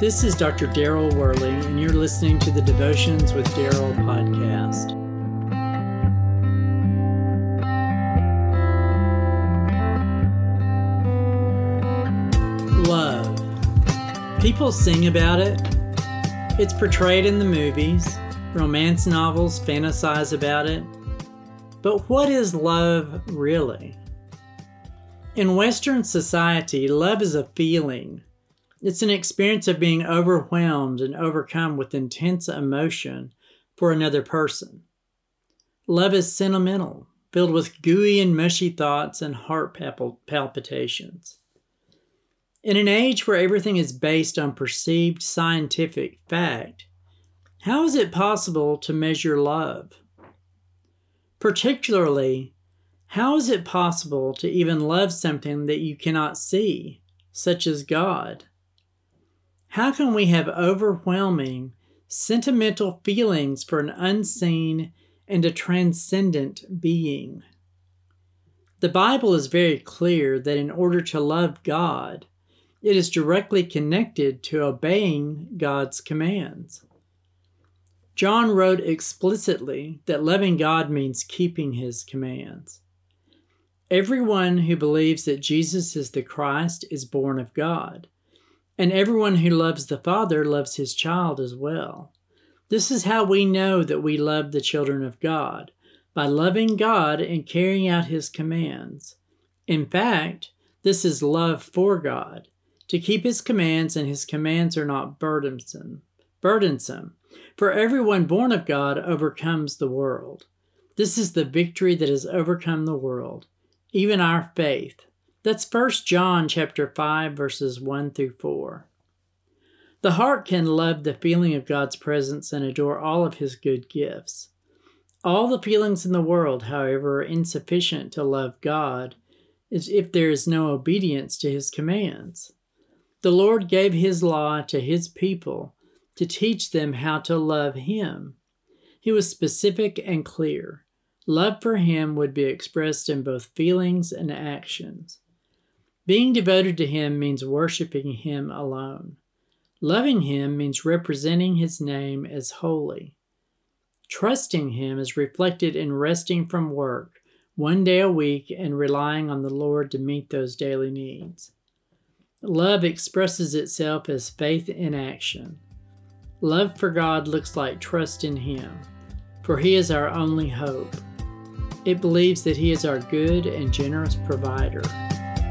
This is Dr. Daryl Worley, and you're listening to the Devotions with Daryl podcast. Love. People sing about it. It's portrayed in the movies. Romance novels fantasize about it. But what is love really? In Western society, love is a feeling it's an experience of being overwhelmed and overcome with intense emotion for another person. Love is sentimental, filled with gooey and mushy thoughts and heart palpitations. In an age where everything is based on perceived scientific fact, how is it possible to measure love? Particularly, how is it possible to even love something that you cannot see, such as God? How can we have overwhelming, sentimental feelings for an unseen and a transcendent being? The Bible is very clear that in order to love God, it is directly connected to obeying God's commands. John wrote explicitly that loving God means keeping his commands. Everyone who believes that Jesus is the Christ is born of God. And everyone who loves the Father loves his child as well. This is how we know that we love the children of God by loving God and carrying out his commands. In fact, this is love for God, to keep his commands, and his commands are not burdensome. Burdensome. For everyone born of God overcomes the world. This is the victory that has overcome the world, even our faith. That's 1 John chapter 5 verses 1 through 4. The heart can love the feeling of God's presence and adore all of his good gifts. All the feelings in the world, however, are insufficient to love God if there is no obedience to his commands. The Lord gave his law to his people to teach them how to love him. He was specific and clear. Love for him would be expressed in both feelings and actions. Being devoted to Him means worshiping Him alone. Loving Him means representing His name as holy. Trusting Him is reflected in resting from work one day a week and relying on the Lord to meet those daily needs. Love expresses itself as faith in action. Love for God looks like trust in Him, for He is our only hope. It believes that He is our good and generous provider.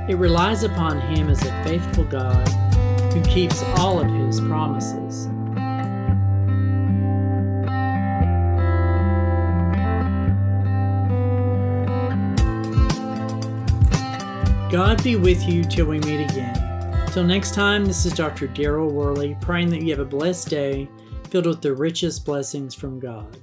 It relies upon Him as a faithful God who keeps all of His promises. God be with you till we meet again. Till next time, this is Dr. Daryl Worley praying that you have a blessed day filled with the richest blessings from God.